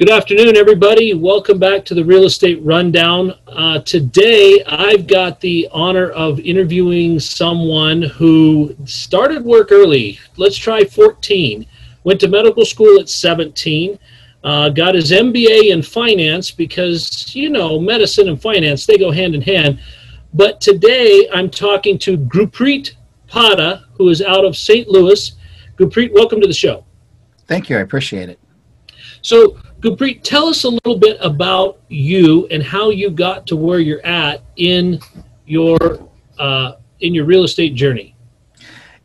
Good afternoon, everybody. Welcome back to the Real Estate Rundown. Uh, today, I've got the honor of interviewing someone who started work early. Let's try 14. Went to medical school at 17. Uh, got his MBA in finance because, you know, medicine and finance, they go hand in hand. But today, I'm talking to Gurpreet Padda, who is out of St. Louis. Gurpreet, welcome to the show. Thank you. I appreciate it. So, Gurpreet, tell us a little bit about you and how you got to where you're at in your uh, in your real estate journey.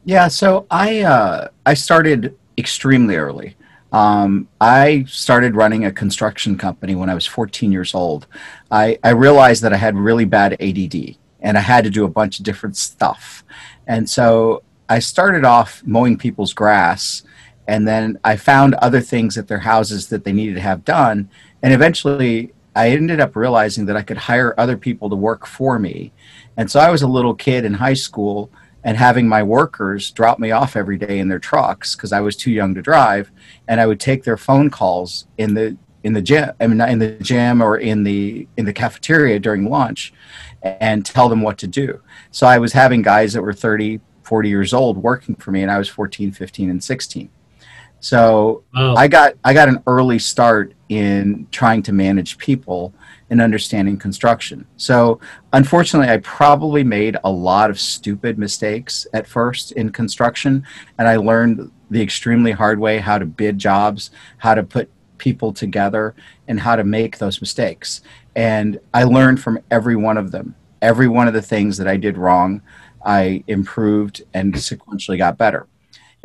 Yeah, so I uh, I started extremely early. Um, I started running a construction company when I was 14 years old. I, I realized that I had really bad ADD and I had to do a bunch of different stuff. And so I started off mowing people's grass and then I found other things at their houses that they needed to have done. And eventually, I ended up realizing that I could hire other people to work for me. And so I was a little kid in high school and having my workers drop me off every day in their trucks because I was too young to drive, and I would take their phone calls in the in the gym, I mean, in the gym or in the in the cafeteria during lunch, and tell them what to do. So I was having guys that were 30, 40 years old working for me, and I was 14, 15, and 16. So wow. I got I got an early start in trying to manage people and understanding construction. So unfortunately, I probably made a lot of stupid mistakes at first in construction, and I learned the extremely hard way how to bid jobs, how to put people together, and how to make those mistakes. And I learned from every one of them. Every one of the things that I did wrong, I improved and sequentially got better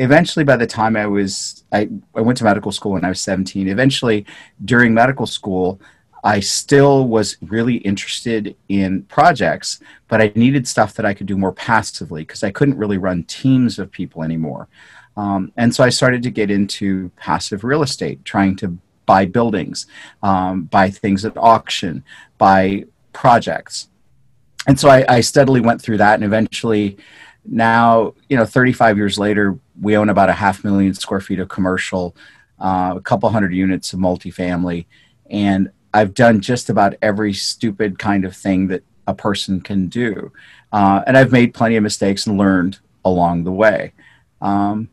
eventually by the time i was I, I went to medical school when i was 17 eventually during medical school i still was really interested in projects but i needed stuff that i could do more passively because i couldn't really run teams of people anymore. Um, and so i started to get into passive real estate trying to buy buildings um, buy things at auction buy projects. And so I, I steadily went through that and eventually now you know 35 years later we own about a half million square feet of commercial uh, a couple hundred units of multifamily. And i've done just about every stupid kind of thing that a person can do. Uh, and i've made plenty of mistakes and learned along the way. Um,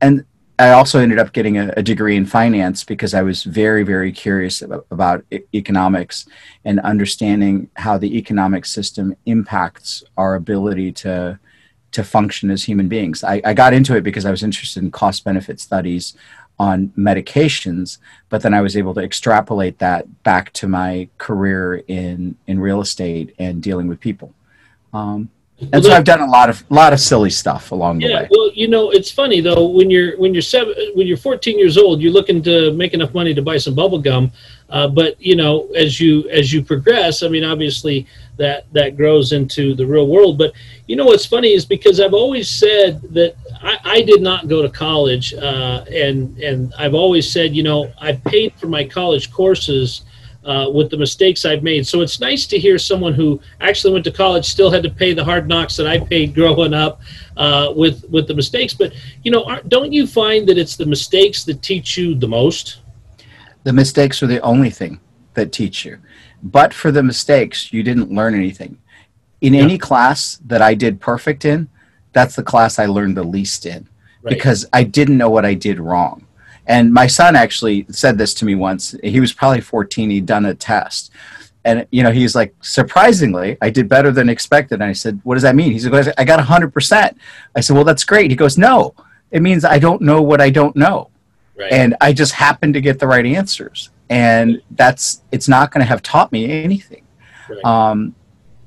and I also ended up getting a, a, degree in finance because I was very, very curious about, about e- economics and understanding how the economic system impacts our ability to to function as human beings. I, I got into it because I was interested in cost benefit studies on medications, but then I was able to extrapolate that back to my career in in real estate and dealing with people. Um, and well, so I've done a lot of lot of silly stuff along yeah, the way. Well, you know, it's funny though when you're when you're seven when you're 14 years old, you're looking to make enough money to buy some bubble gum. Uh, but you know, as you as you progress, I mean, obviously that that grows into the real world. But you know, what's funny is because I've always said that I, I did not go to college, uh, and and I've always said, you know, I paid for my college courses uh, with the mistakes I've made. So it's nice to hear someone who actually went to college still had to pay the hard knocks that I paid growing up uh, with with the mistakes. But you know, don't you find that it's the mistakes that teach you the most? The mistakes are the only thing that teach you. But for the mistakes, you didn't learn anything. In yeah. any class that I did perfect in, that's the class I learned the least in right. because I didn't know what I did wrong. And my son actually said this to me once. He was probably 14. He'd done a test. And, you know, he's like, surprisingly, I did better than expected. And I said, what does that mean? He said, I got 100%. I said, well, that's great. He goes, no, it means I don't know what I don't know. Right. And I just happened to get the right answers. And that's, it's not going to have taught me anything. Right. Um,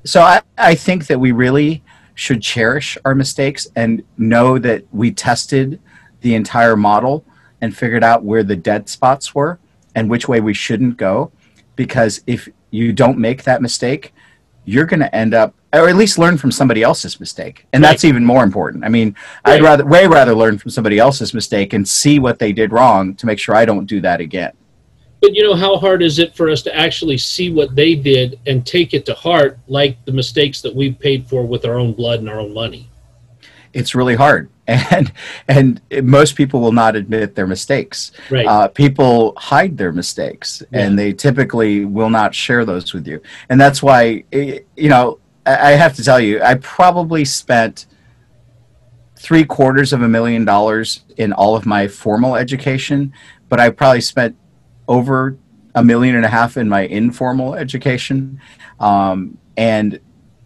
so I, I think that we really should cherish our mistakes and know that we tested the entire model and figured out where the dead spots were and which way we shouldn't go. Because if you don't make that mistake, you're going to end up, or at least learn from somebody else's mistake. And right. that's even more important. I mean, right. I'd rather, way rather learn from somebody else's mistake and see what they did wrong to make sure I don't do that again. But you know, how hard is it for us to actually see what they did and take it to heart, like the mistakes that we've paid for with our own blood and our own money? It's really hard and and most people will not admit their mistakes. Right. Uh, people hide their mistakes, Yeah. and they typically will not share those with you. And that's why, eh, you know, I have to tell you, I probably spent three quarters of a million dollars in all of my formal education, but I probably spent over a million and a half in my informal education. Um, and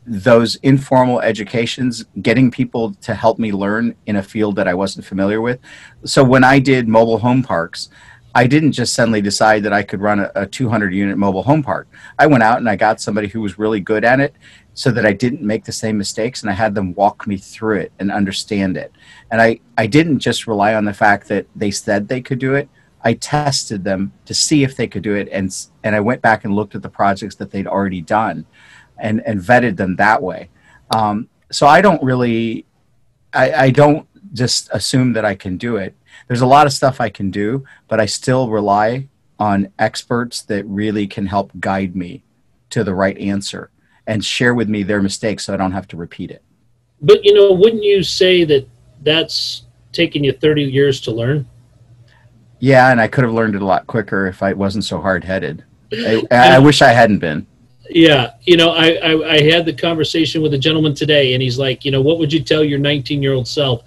those informal educations, getting people to help me learn in a field that I wasn't familiar with. So when I did mobile home parks, I didn't just suddenly decide that I could run a, a 200 unit mobile home park. I went out and I got somebody who was really good at it so that I didn't make the same mistakes and I had them walk me through it and understand it. And I, I didn't just rely on the fact that they said they could do it. I tested them to see if they could do it and and I went back and looked at the projects that they'd already done and, and vetted them that way. Um, so I don't really I, I don't just assume that I can do it. There's a lot of stuff I can do, but I still rely on experts that really can help guide me to the right answer and share with me their mistakes so I don't have to repeat it. But you know, wouldn't you say that that's taken you 30 years to learn? Yeah, and I could have learned it a lot quicker if I wasn't so hard headed. I, I wish I hadn't been. Yeah, you know, I, I I had the conversation with a gentleman today, and he's like, you know, what would you tell your 19 year old self?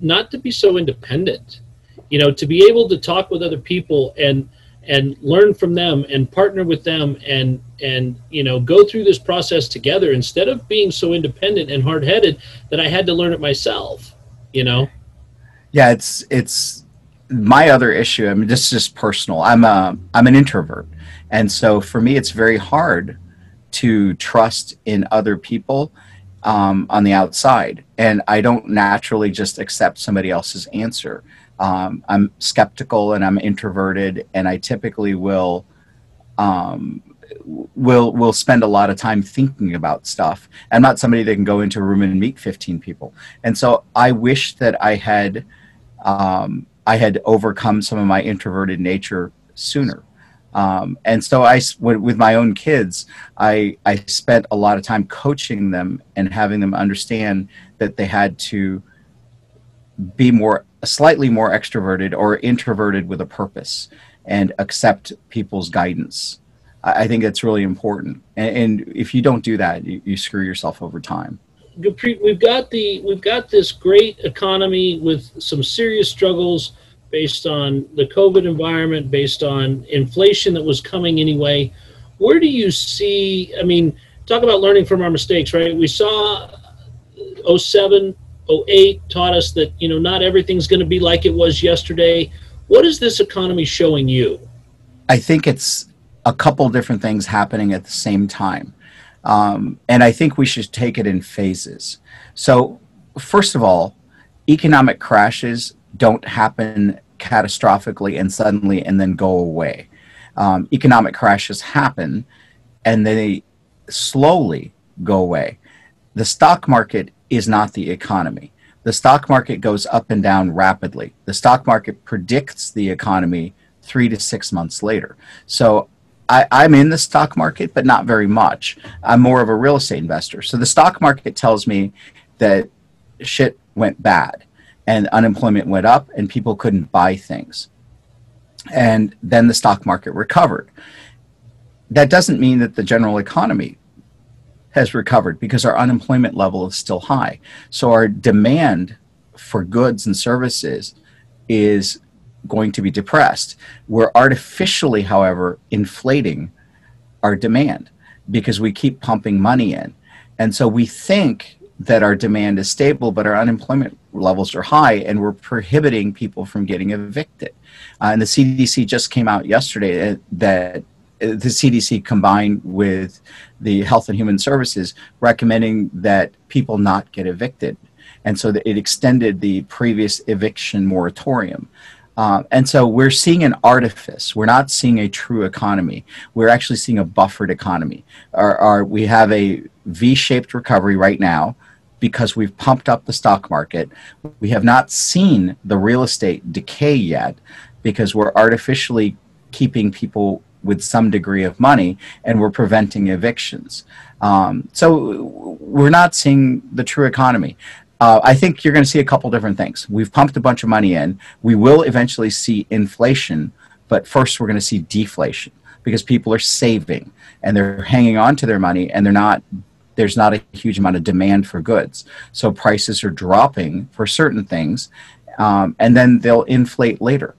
Not to be so independent, you know, to be able to talk with other people and and learn from them and partner with them and and you know go through this process together instead of being so independent and hard headed that I had to learn it myself. You know, Yeah, it's it's my other issue. I mean, this is just personal. I'm a I'm an introvert, and so for me, it's very hard to trust in other people um, on the outside, and I don't naturally just accept somebody else's answer. Um, I'm skeptical and I'm introverted, and I typically will um, will will spend a lot of time thinking about stuff. I'm not somebody that can go into a room and meet 15 people, and so I wish that I had um, I had overcome some of my introverted nature sooner. Um, and so I, with my own kids, I, I spent a lot of time coaching them and having them understand that they had to be more, slightly more extroverted or introverted with a purpose and accept people's guidance. I, think that's really important. And, and if you don't do that, you, you screw yourself over time. We've got the we've got this great economy with some serious struggles based on the COVID environment, based on inflation that was coming anyway. Where do you see? I mean, talk about learning from our mistakes, right? We saw 07, 08 taught us that you know not everything's going to be like it was yesterday. What is this economy showing you? I think it's a couple different things happening at the same time. Um, and I think we should take it in phases. So, first of all, economic crashes don't happen catastrophically and suddenly and then go away. Um, economic crashes happen and they slowly go away. The stock market is not the economy. The stock market goes up and down rapidly. The stock market predicts the economy three to six months later. So I, I'm in the stock market, but not very much. I'm more of a real estate investor. So the stock market tells me that shit went bad and unemployment went up and people couldn't buy things. And then the stock market recovered. That doesn't mean that the general economy has recovered because our unemployment level is still high. So our demand for goods and services is going to be depressed. We're artificially, however, inflating our demand because we keep pumping money in. And so we think that our demand is stable, but our unemployment levels are high and we're prohibiting people from getting evicted. Uh, and the CDC just came out yesterday that the CDC combined with the Health and Human Services recommending that people not get evicted. And so it extended the previous eviction moratorium. Uh, and so we're seeing an artifice. We're not seeing a true economy. We're actually seeing a buffered economy. Our, our, we have a V shaped recovery right now because we've pumped up the stock market. We have not seen the real estate decay yet because we're artificially keeping people with some degree of money and we're preventing evictions. Um, so we're not seeing the true economy. uh, I think you're going to see a couple different things. We've pumped a bunch of money in. We will eventually see inflation, but first we're going to see deflation because people are saving and they're hanging on to their money and they're not there's not a huge amount of demand for goods. So prices are dropping for certain things, um, and then they'll inflate later.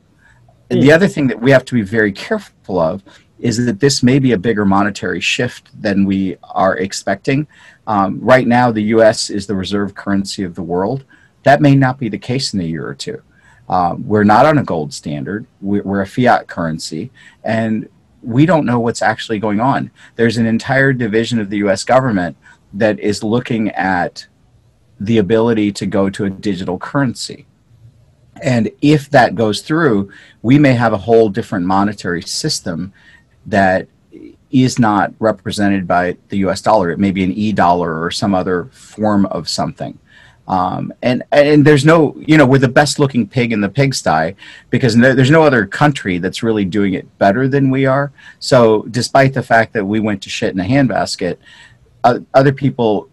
The other thing that we have to be very careful of is that this may be a bigger monetary shift than we are expecting. Um, right now, the US is the reserve currency of the world. That may not be the case in a year or two. Um, we're not on a gold standard, we're, we're a fiat currency, and we don't know what's actually going on. There's an entire division of the US government that is looking at the ability to go to a digital currency. And if that goes through, we may have a whole different monetary system that is not represented by the US dollar. It may be an e dollar or some other form of something. Um, and and there's no you know we're the best looking pig in the pigsty because there's no other country that's really doing it better than we are. So despite the fact that we went to shit in a handbasket, uh, other people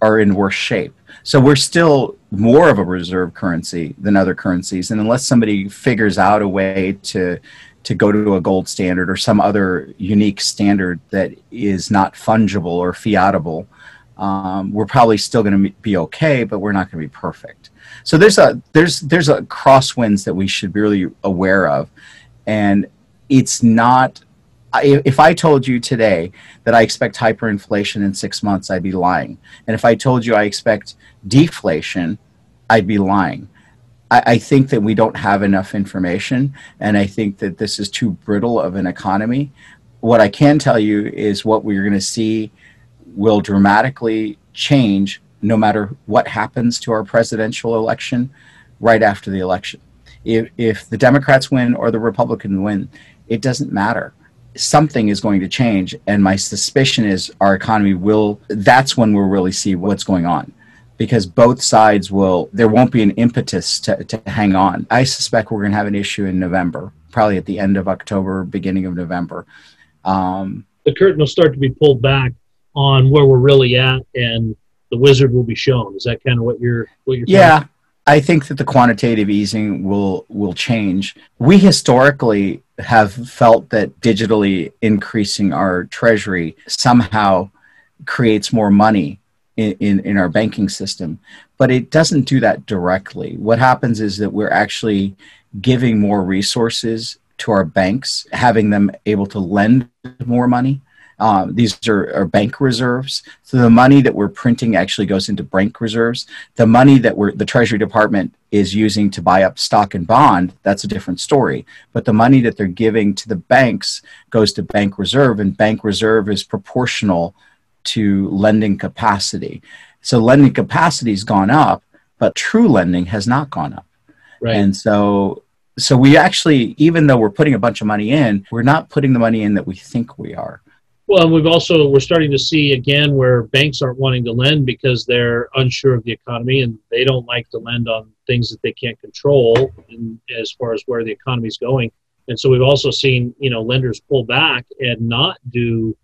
are in worse shape. So we're still more of a reserve currency than other currencies, and unless somebody figures out a way to to go to a gold standard or some other unique standard that is not fungible or fiatable, um, we're probably still going to be okay, but we're not going to be perfect. So there's a there's there's a crosswinds that we should be really aware of, and it's not. If I told you today that I expect hyperinflation in six months, I'd be lying. And if I told you I expect deflation, I'd be lying. I, I think that we don't have enough information, and I think that this is too brittle of an economy. What I can tell you is what we're going to see will dramatically change no matter what happens to our presidential election right after the election. If, if the Democrats win or the Republicans win, it doesn't matter. Something is going to change, and my suspicion is our economy will. That's when we'll really see what's going on. Because both sides will there won't be an impetus to, to hang on. I suspect we're going to have an issue in november probably at the end of october beginning of november. Um, the curtain will start to be pulled back on where we're really at and the wizard will be shown. Is that kind of what you're what you're yeah. I think that the quantitative easing will will change. We historically have felt that digitally increasing our treasury somehow creates more money in, in, in our banking system, but it doesn't do that directly. What happens is that we're actually giving more resources to our banks, having them able to lend more money. Um, these are, are, bank reserves. So the money that we're printing actually goes into bank reserves. The money that we're, the Treasury Department is using to buy up stock and bond, that's a different story. But the money that they're giving to the banks goes to bank reserve, and bank reserve is proportional to lending capacity. So lending capacity has gone up, but true lending has not gone up. Right. And so so we actually even though we're putting a bunch of money in, we're not putting the money in that we think we are. Well, we've also we're starting to see again where banks aren't wanting to lend because they're unsure of the economy and they don't like to lend on things that they can't control in, as far as where the economy is going. And so we've also seen you know lenders pull back and not do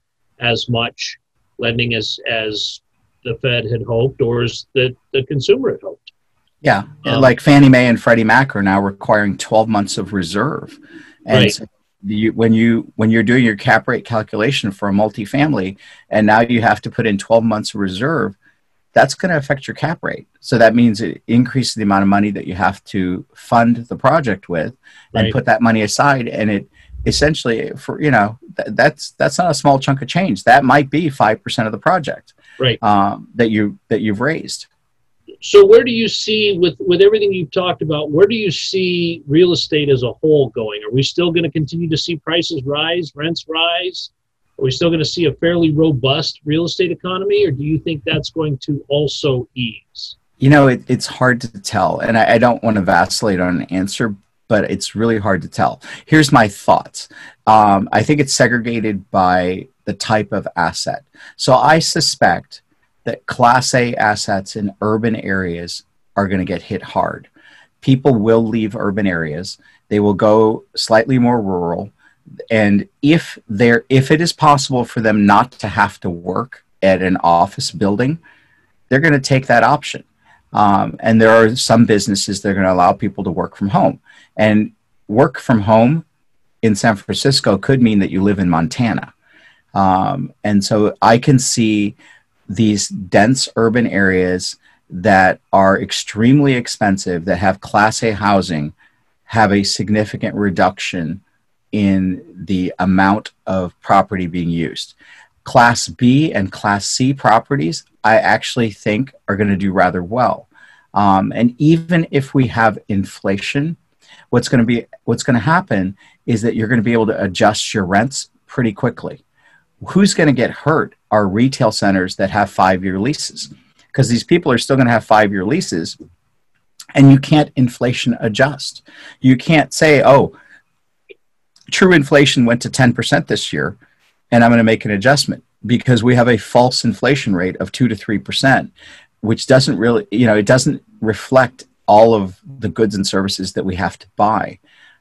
as much lending as as the Fed had hoped or as the, the consumer had hoped. Yeah, um, like Fannie Mae and Freddie Mac are now requiring 12 months of reserve. And right. so you, when you when you're doing your cap rate calculation for a multifamily, and now you have to put in 12 months reserve, that's going to affect your cap rate. So that means it increases the amount of money that you have to fund the project with, and right. put that money aside, and it essentially for you know th- that's that's not a small chunk of change that might be 5% of the project right um, that you that you've raised so where do you see with with everything you've talked about where do you see real estate as a whole going are we still going to continue to see prices rise rents rise are we still going to see a fairly robust real estate economy or do you think that's going to also ease you know it, it's hard to tell and I, I don't want to vacillate on an answer but it's really hard to tell. Here's my thoughts. Um, I think it's segregated by the type of asset. So I suspect that Class A assets in urban areas are going to get hit hard. People will leave urban areas. They will go slightly more rural. And if there, if it is possible for them not to have to work at an office building, they're going to take that option. Um, and there are some businesses that are going to allow people to work from home. And work from home in San Francisco could mean that you live in Montana. Um, and so I can see these dense urban areas that are extremely expensive, that have Class A housing, have a significant reduction in the amount of property being used. Class B and Class C properties, I actually think are going to do rather well. Um, and even if we have inflation, what's going to be what's going to happen is that you're going to be able to adjust your rents pretty quickly. Who's going to get hurt are retail centers that have five year leases because these people are still going to have five year leases and you can't inflation adjust. You can't say, oh, true inflation went to 10% this year and I'm going to make an adjustment because we have a false inflation rate of 2 to 3%, which doesn't really, you know, it doesn't reflect all of the goods and services that we have to buy.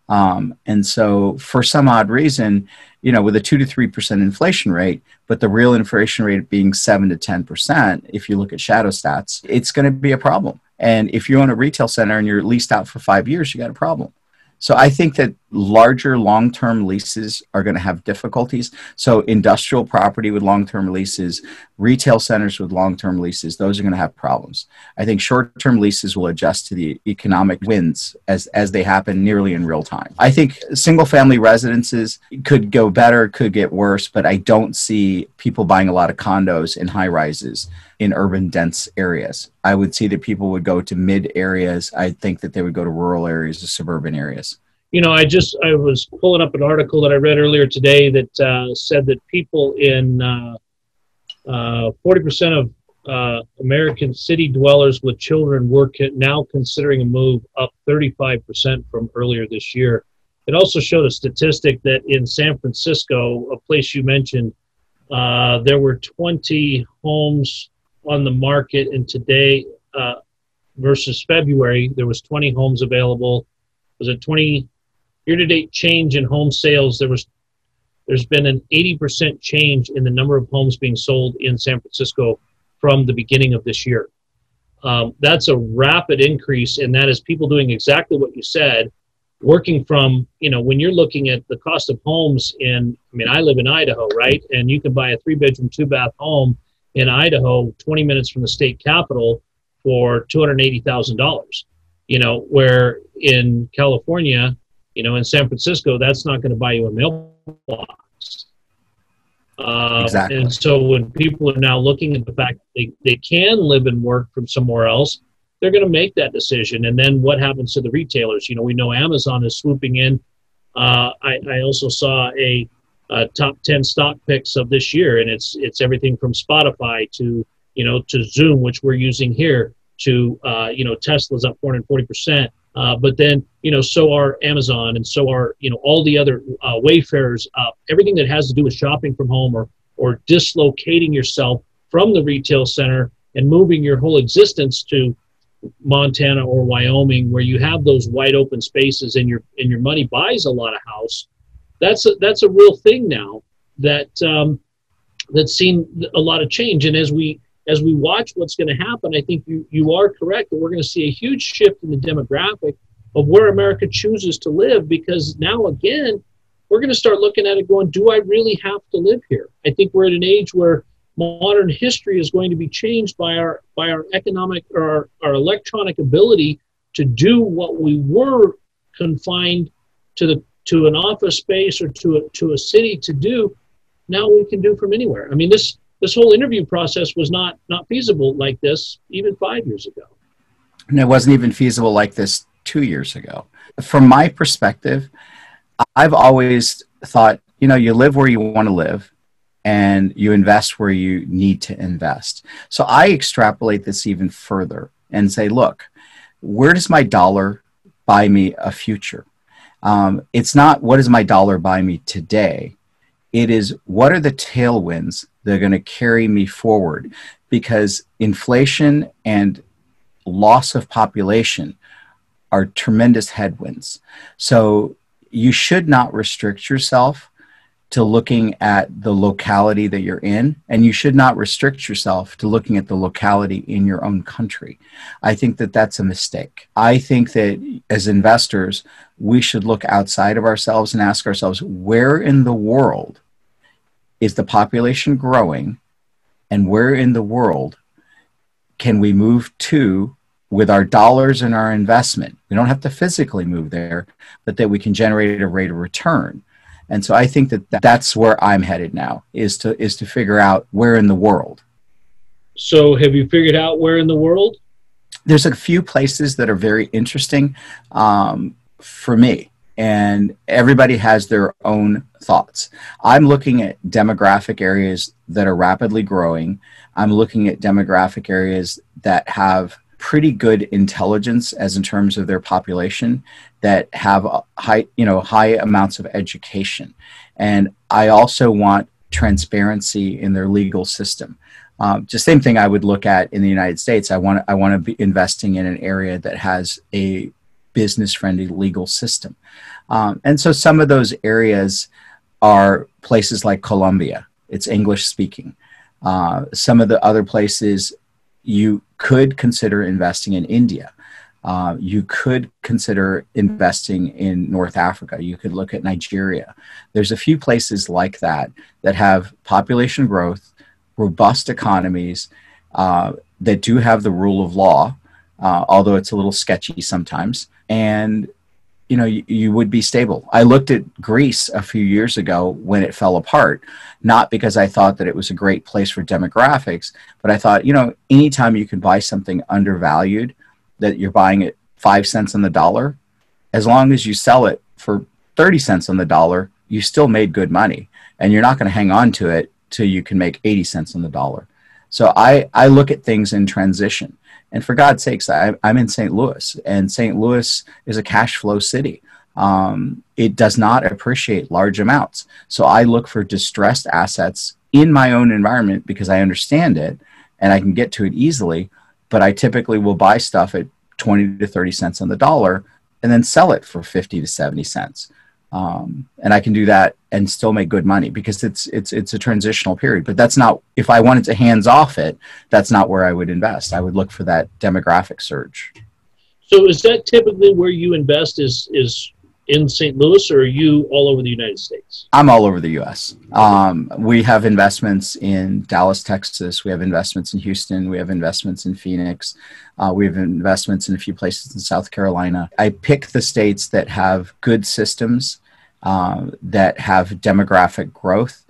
Um, and so, for some odd reason, you know, with a two to three percent inflation rate, but the real inflation rate being seven to ten percent, if you look at shadow stats, it's going to be a problem. And if you own a retail center and you're leased out for five years, you got a problem. So I think that larger long-term leases are going to have difficulties. So industrial property with long-term leases, retail centers with long-term leases, those are going to have problems. I think short-term leases will adjust to the economic winds as as they happen nearly in real time. I think single-family residences could go better, could get worse, but I don't see people buying a lot of condos in high rises in urban dense areas. I would see that people would go to mid areas. I think that they would go to rural areas, to suburban areas. You know, I just I was pulling up an article that I read earlier today that uh, said that people in uh, uh, forty uh, percent of uh, American city dwellers with children were now considering a move, up thirty five percent from earlier this year. It also showed a statistic that in San Francisco, a place you mentioned, uh, there were 20 homes on the market, and today uh, versus February, there was 20 homes available. Was it 20 year-to-date change in home sales? There was there's been an 80% change in the number of homes being sold in San Francisco from the beginning of this year. Um, that's a rapid increase, and that is people doing exactly what you said, working from, you know, when you're looking at the cost of homes in, I mean, I live in Idaho, right? And you can buy a three bedroom, two bath home in Idaho, 20 minutes from the state capital, for $280,000. You know, where in California, you know, in San Francisco, that's not going to buy you a mailbox. Uh, exactly. And so when people are now looking at the fact they, they can live and work from somewhere else, they're going to make that decision. And then what happens to the retailers? You know, we know Amazon is swooping in. Uh, I, I also saw a uh, top 10 stock picks of this year. And it's it's everything from spotify to you know to zoom which we're using here to uh, you know tesla's up 440% uh, but then you know so are amazon and so are you know all the other uh, wayfarers. Up everything that has to do with shopping from home or or dislocating yourself from the retail center and moving your whole existence to montana or wyoming where you have those wide open spaces and your and your money buys a lot of house that's a, that's a real thing now that um, that's seen a lot of change. And as we as we watch what's going to happen, I think you you are correct that we're going to see a huge shift in the demographic of where America chooses to live because now again we're going to start looking at it going, do I really have to live here? I think we're at an age where modern history is going to be changed by our by our economic or our, our electronic ability to do what we were confined to the to an office space or to a, to a city to do, now we can do from anywhere. I mean, this this whole interview process was not not feasible like this even five years ago. And it wasn't even feasible like this two years ago. From my perspective, I've always thought, you know, you live where you want to live and you invest where you need to invest. So I extrapolate this even further and say, look, where does my dollar buy me a future? Um, it's not what does my dollar buy me today. It is what are the tailwinds that are going to carry me forward because inflation and loss of population are tremendous headwinds. So you should not restrict yourself to looking at the locality that you're in, and you should not restrict yourself to looking at the locality in your own country. I think that that's a mistake. I think that as investors, we should look outside of ourselves and ask ourselves where in the world is the population growing, and where in the world can we move to with our dollars and our investment? We don't have to physically move there, but that we can generate a rate of return and so I think that that's where I'm headed now is to is to figure out where in the world. So have you figured out where in the world? There's a few places that are very interesting um, for me, and everybody has their own thoughts. I'm looking at demographic areas that are rapidly growing. I'm looking at demographic areas that have pretty good intelligence as in terms of their population that have high you know high amounts of education. And i also want transparency in their legal system. Um, just same thing i would look at in the united states. I want i want to be investing in an area that has a business friendly legal system. Um, and so some of those areas are places like colombia. It's english speaking. Uh, some of the other places you could consider investing in India. Uh, you could consider investing in North Africa. You could look at Nigeria. There's a few places like that that have population growth, robust economies, uh, that do have the rule of law, uh, although it's a little sketchy sometimes, and you know you, you, would be stable. I looked at greece a few years ago when it fell apart not because i thought that it was a great place for demographics but i thought you know anytime you can buy something undervalued that you're buying it five cents on the dollar as long as you sell it for 30 cents on the dollar you still made good money and you're not going to hang on to it till you can make 80 cents on the dollar. So i i look at things in transition and for God's sakes, I, am in St. Louis, and St. Louis is a cash flow city. Um, it does not appreciate large amounts. So I look for distressed assets in my own environment because I understand it and I can get to it easily. But I typically will buy stuff at 20 to 30 cents on the dollar and then sell it for 50 to 70 cents um, and I can do that and still make good money because it's it's it's a transitional period. But that's not if I wanted to hands off it, that's not where I would invest. I would look for that demographic surge. So is that typically where you invest? Is is in St. Louis, or are you all over the United States? I'm all over the U.S. Um, we have investments in Dallas, Texas. We have investments in Houston. We have investments in Phoenix. Uh, we have investments in a few places in South Carolina. I pick the states that have good systems, uh, that have demographic growth,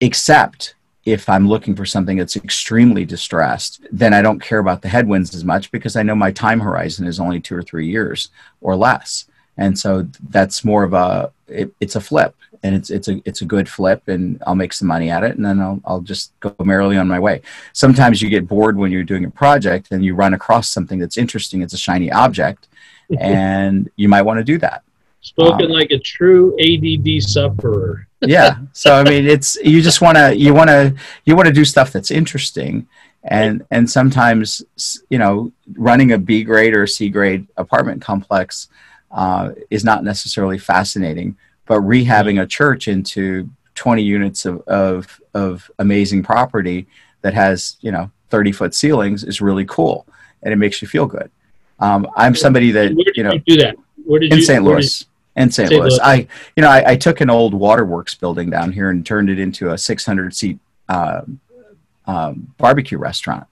except if I'm looking for something that's extremely distressed, then I don't care about the headwinds as much because I know my time horizon is only two or three years or less and so that's more of a it, it's a flip and it's it's a it's a good flip and I'll make some money at it and then I'll I'll just go merrily on my way. Sometimes you get bored when you're doing a project and you run across something that's interesting, it's a shiny object and you might want to do that. Spoken um, like a true ADD sufferer. yeah. So I mean it's you just want to you want to you want to do stuff that's interesting and and sometimes you know running a B grade or C grade apartment complex uh, is not necessarily fascinating, but rehabbing a church into 20 units of, of, of amazing property that has, you know, 30 foot ceilings is really cool and it makes you feel good. Um, I'm somebody that, you know, you do that? Where did in St. Louis. In St. Louis. Louis. I, you know, I, I, took an old waterworks building down here and turned it into a 600 seat uh, um, barbecue restaurant.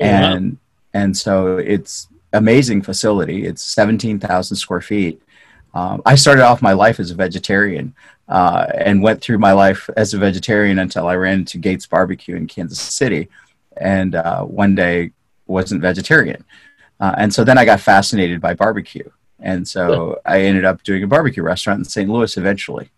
Oh, and, wow. and so it's, amazing facility. It's 17,000 square feet. Um, I started off my life as a vegetarian uh, and went through my life as a vegetarian until I ran into Gates Barbecue in Kansas City, and uh, one day wasn't vegetarian. Uh, and so then I got fascinated by barbecue, and so I ended up doing a barbecue restaurant in St. Louis eventually.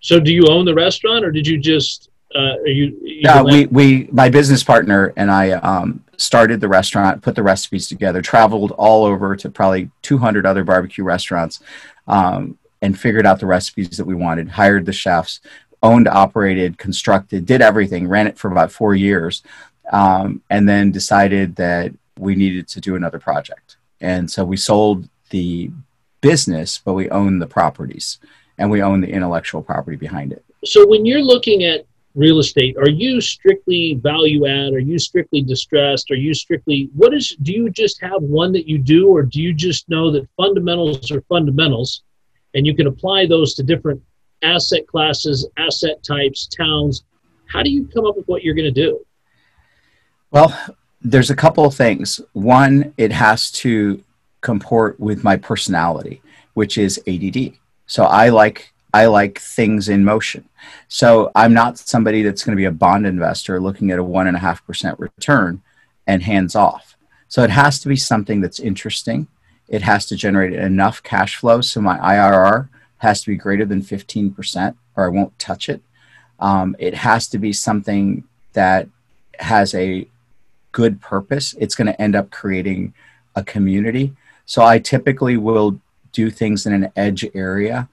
So, do you own the restaurant, or did you just? Uh, you, you yeah, we we my business partner and I um, started the restaurant, put the recipes together, traveled all over to probably 200 other barbecue restaurants, um, and figured out the recipes that we wanted, hired the chefs, owned, operated, constructed, did everything, ran it for about four years, um, and then decided that we needed to do another project. And so we sold the business, but we own the properties and we own the intellectual property behind it. so when you're looking at real estate, are you strictly value add? Are you strictly distressed? Are you strictly what is? Do you just have one that you do, or do you just know that fundamentals are fundamentals, and you can apply those to different asset classes, asset types, towns? How do you come up with what you're going to do? Well, there's a couple of things. One, it has to comport with my personality, which is ADD. So I like I like things in motion. So I'm not somebody that's going to be a bond investor looking at a one and a half percent return and hands off. So it has to be something that's interesting. It has to generate enough cash flow so my IRR has to be greater than 15% or I won't touch it. Um, it has to be something that has a good purpose. It's going to end up creating a community. So I typically will do things in an edge area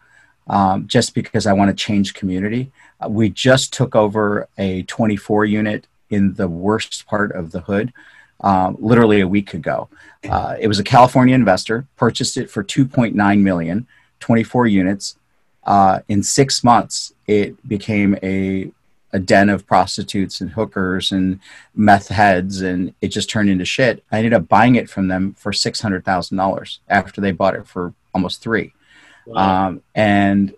um, just because I want to change community. Uh, we just took over a 24 unit in the worst part of the hood um, literally a week ago. Uh, it was a California investor, purchased it for 2.9 million, 24 units. Uh, in six months, it became a a den of prostitutes and hookers and meth heads, and it just turned into shit. I ended up buying it from them for six hundred thousand dollars after they bought it for almost three. Um, and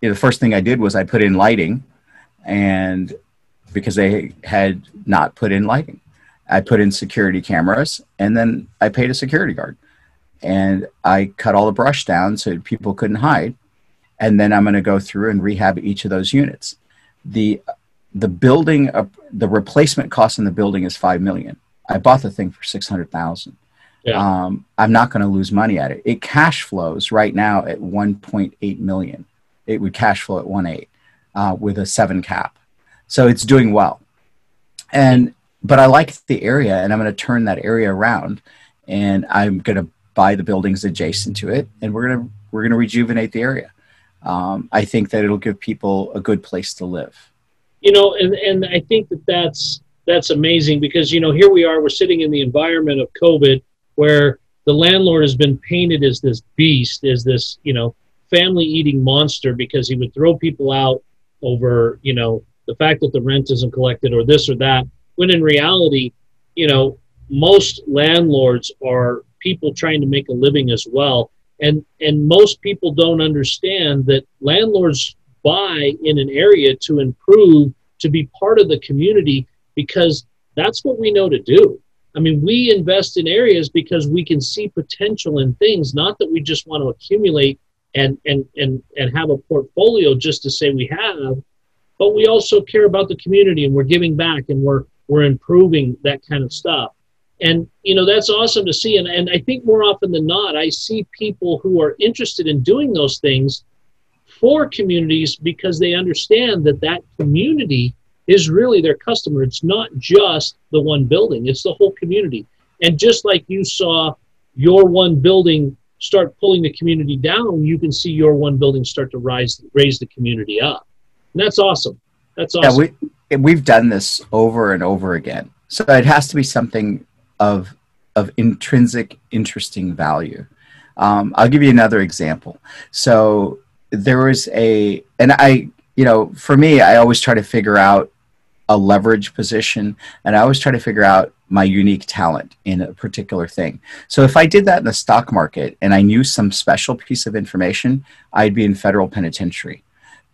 you know, the first thing I did was I put in lighting, and because they had not put in lighting, I put in security cameras, and then I paid a security guard, and I cut all the brush down so people couldn't hide, and then I'm going to go through and rehab each of those units. The the building, uh, the replacement cost in the building is five million. I bought the thing for six hundred thousand. Yeah. Um, I'm not going to lose money at it. It cash flows right now at 1.8 million. It would cash flow at 1.8 uh, with a seven cap, so it's doing well. And but I like the area, and I'm going to turn that area around, and I'm going to buy the buildings adjacent to it, and we're going to we're going to rejuvenate the area. Um, I think that it'll give people a good place to live. You know, and and I think that that's that's amazing because you know here we are, we're sitting in the environment of COVID where the landlord has been painted as this beast, as this, you know, family eating monster because he would throw people out over, you know, the fact that the rent isn't collected or this or that. When in reality, you know, most landlords are people trying to make a living as well. And and most people don't understand that landlords buy in an area to improve, to be part of the community because that's what we know to do. I mean, we invest in areas because we can see potential in things, not that we just want to accumulate and and and and have a portfolio just to say we have, but we also care about the community and we're giving back and we're we're improving that kind of stuff. And you know, that's awesome to see. And and I think more often than not, I see people who are interested in doing those things for communities because they understand that that community is really their customer. It's not just the one building, it's the whole community. And just like you saw your one building start pulling the community down, you can see your one building start to rise, raise the community up. And that's awesome. That's awesome. Yeah, we, we've done this over and over again. So it has to be something of, of intrinsic, interesting value. Um, I'll give you another example. So there was a, and I, you know, for me, I always try to figure out a leverage position and i always try to figure out my unique talent in a particular thing. So if i did that in the stock market and i knew some special piece of information i'd be in federal penitentiary.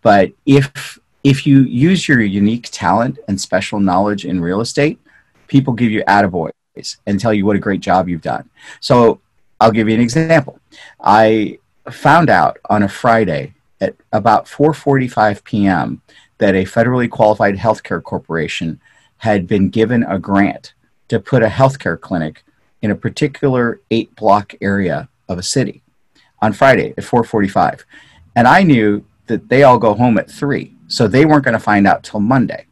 But if if you use your unique talent and special knowledge in real estate people give you attaboys and tell you what a great job you've done. So i'll give you an example. I found out on a friday at about 4:45 p.m that a federally qualified healthcare corporation had been given a grant to put a healthcare clinic in a particular eight block area of a city on Friday at 4:45. And I knew that they all go home at 3, so they weren't going to find out till Monday.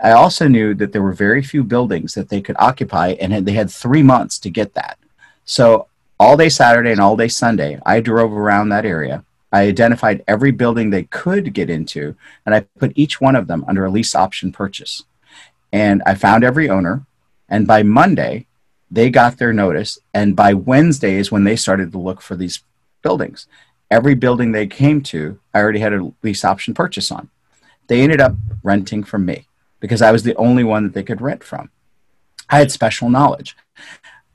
I also knew that there were very few buildings that they could occupy and they had 3 months to get that. So all day Saturday and all day Sunday, I drove around that area I identified every building they could get into, and I put each one of them under a lease option purchase. And I found every owner, and by Monday, they got their notice. And by Wednesday is when they started to look for these buildings. Every building they came to, I already had a lease option purchase on. They ended up renting from me because I was the only one that they could rent from. I had special knowledge.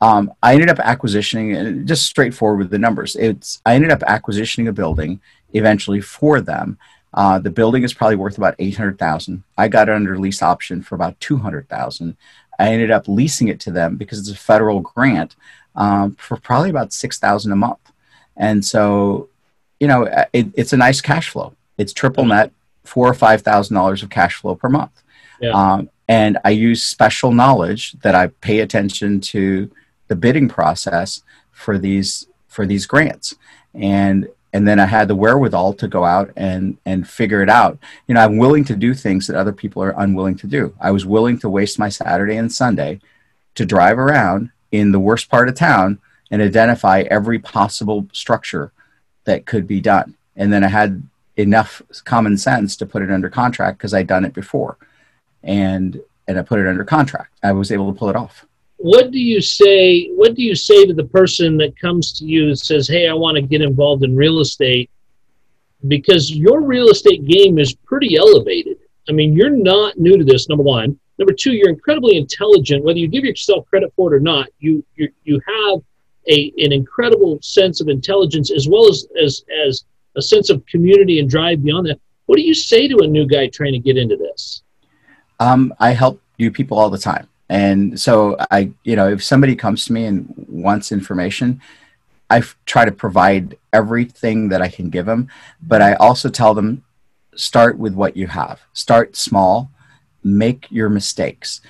Um, I ended up acquisitioning, and just straightforward with the numbers. It's I ended up acquisitioning a building eventually for them. Uh, the building is probably worth about eight hundred thousand. I got it under lease option for about two hundred thousand. I ended up leasing it to them because it's a federal grant um, for probably about six thousand a month. And so, you know, it, it's a nice cash flow. It's triple net, four or five thousand dollars of cash flow per month. Yeah. Um, and I use special knowledge that I pay attention to the bidding process for these for these grants and and then I had the wherewithal to go out and and figure it out. You know, I'm willing to do things that other people are unwilling to do. I was willing to waste my Saturday and Sunday to drive around in the worst part of town and identify every possible structure that could be done. And then I had enough common sense to put it under contract because I'd done it before. And and I put it under contract. I was able to pull it off what do you say what do you say to the person that comes to you and says hey i want to get involved in real estate because your real estate game is pretty elevated. I mean you're not new to this number one. Number two you're incredibly intelligent. Whether you give yourself credit for it or not you you, you have a, an incredible sense of intelligence as well as, as as a sense of community and drive beyond that. What do you say to a new guy trying to get into this? Um, i help new people all the time and so I, you know, if somebody comes to me and wants information, I try to provide everything that I can give them, but I also tell them start with what you have. Start small, make your mistakes,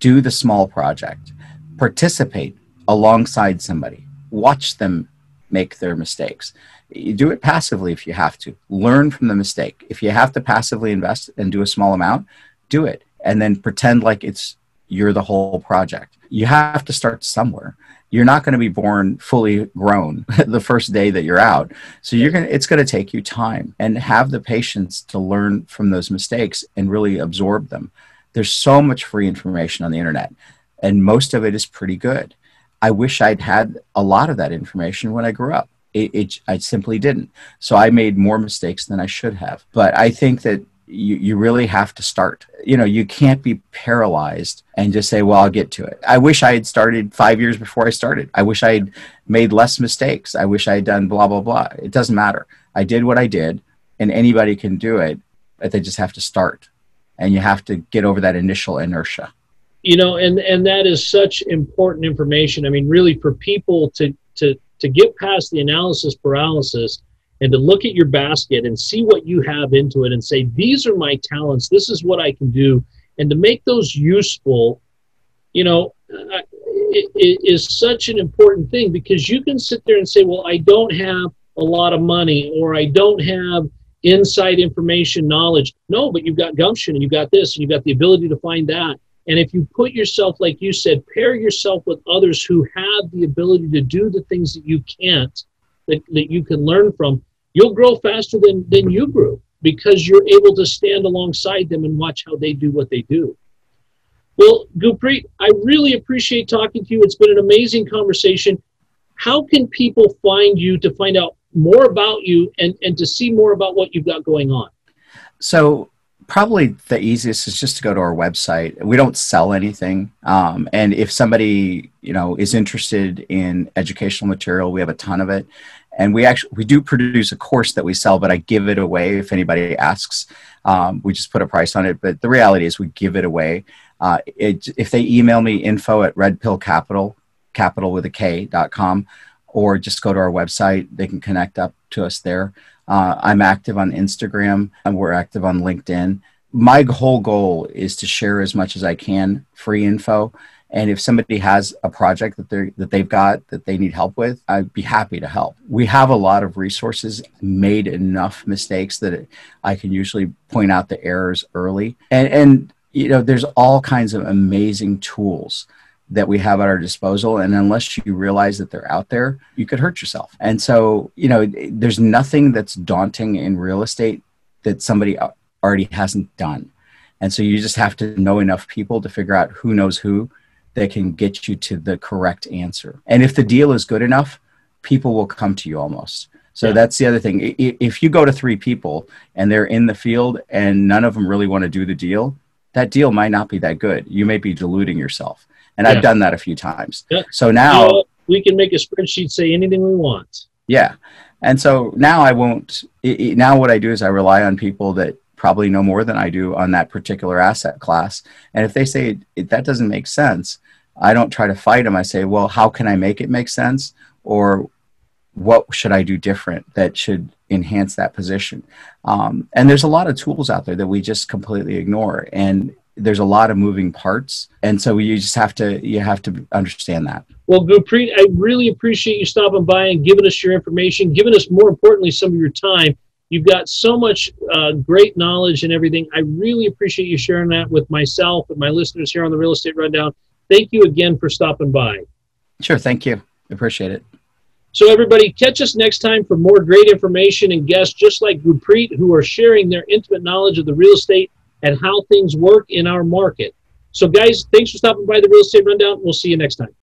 do the small project, participate alongside somebody, watch them make their mistakes. You do it passively if you have to. Learn from the mistake. If you have to passively invest and do a small amount, do it and then pretend like it's you're the whole project. You have to start somewhere. You're not going to be born fully grown the first day that you're out. So you're going to, it's going to take you time and have the patience to learn from those mistakes and really absorb them. There's so much free information on the internet and most of it is pretty good. I wish I'd had a lot of that information when I grew up. It, it, I simply didn't. So I made more mistakes than I should have. But I think that you, you really have to start. You know, you can't be paralyzed and just say, well, I'll get to it. I wish I had started five years before I started. I wish I had made less mistakes. I wish I had done blah, blah, blah. It doesn't matter. I did what I did, and anybody can do it, but they just have to start. And you have to get over that initial inertia. You know, and, and that is such important information. I mean, really, for people to, to, to get past the analysis paralysis, and to look at your basket and see what you have into it and say, these are my talents, this is what I can do, and to make those useful, you know, it, it is such an important thing because you can sit there and say, well, I don't have a lot of money or I don't have inside information knowledge. No, but you've got gumption and you've got this and you've got the ability to find that. And if you put yourself, like you said, pair yourself with others who have the ability to do the things that you can't, that, that you can learn from, you'll grow faster than, than you grew because you're able to stand alongside them and watch how they do what they do. Well, Gurpreet, I really appreciate talking to you. It's been an amazing conversation. How can people find you to find out more about you and, and to see more about what you've got going on? So, probably the easiest is just to go to our website. We don't sell anything, um, and if somebody you know is interested in educational material, we have a ton of it. And we actually we do produce a course that we sell but i give it away if anybody asks. Um, we just put a price on it but the reality is we give it away. Uh, it, if they email me info at red pill capital capital with a k dot com or just go to our website they can connect up to us there uh, i'm active on instagram and we're active on linkedin my whole goal is to share as much as i can free info and if somebody has a project that they that they've got that they need help with, I'd be happy to help. We have a lot of resources, made enough mistakes that I can usually point out the errors early. And and you know, there's all kinds of amazing tools that we have at our disposal and unless you realize that they're out there you could hurt yourself and so you know there's nothing that's daunting in real estate that somebody already hasn't done and so you just have to know enough people to figure out who knows who that can get you to the correct answer. And if the deal is good enough, people will come to you almost. So Yeah. that's the other thing. If you go to three people and they're in the field and none of them really want to do the deal, that deal might not be that good. You may be deluding yourself. And Yeah. I've done that a few times. Yeah. So You now, know, we can make a spreadsheet say anything we want. yeah. And so now I won't, i- i- now what I do is I rely on people that probably know more than I do on that particular asset class. And if they say "It- that doesn't make sense, I don't try to fight them. I say, well, how can I make it make sense? Or what should I do different that should enhance that position? Um, and there's a lot of tools out there that we just completely ignore. And there's a lot of moving parts. And so you just have to, you have to understand that. Well, Gurpreet, I really appreciate you stopping by and giving us your information, giving us more importantly some of your time. You've got so much uh, great knowledge and everything. I really appreciate you sharing that with myself and my listeners here on the Real Estate Rundown. Thank you again for stopping by. Sure. Thank you. Appreciate it. So, everybody, catch us next time for more great information and guests just like Gurpreet who are sharing their intimate knowledge of the real estate and how things work in our market. So, guys, thanks for stopping by the Real Estate Rundown. We'll see you next time.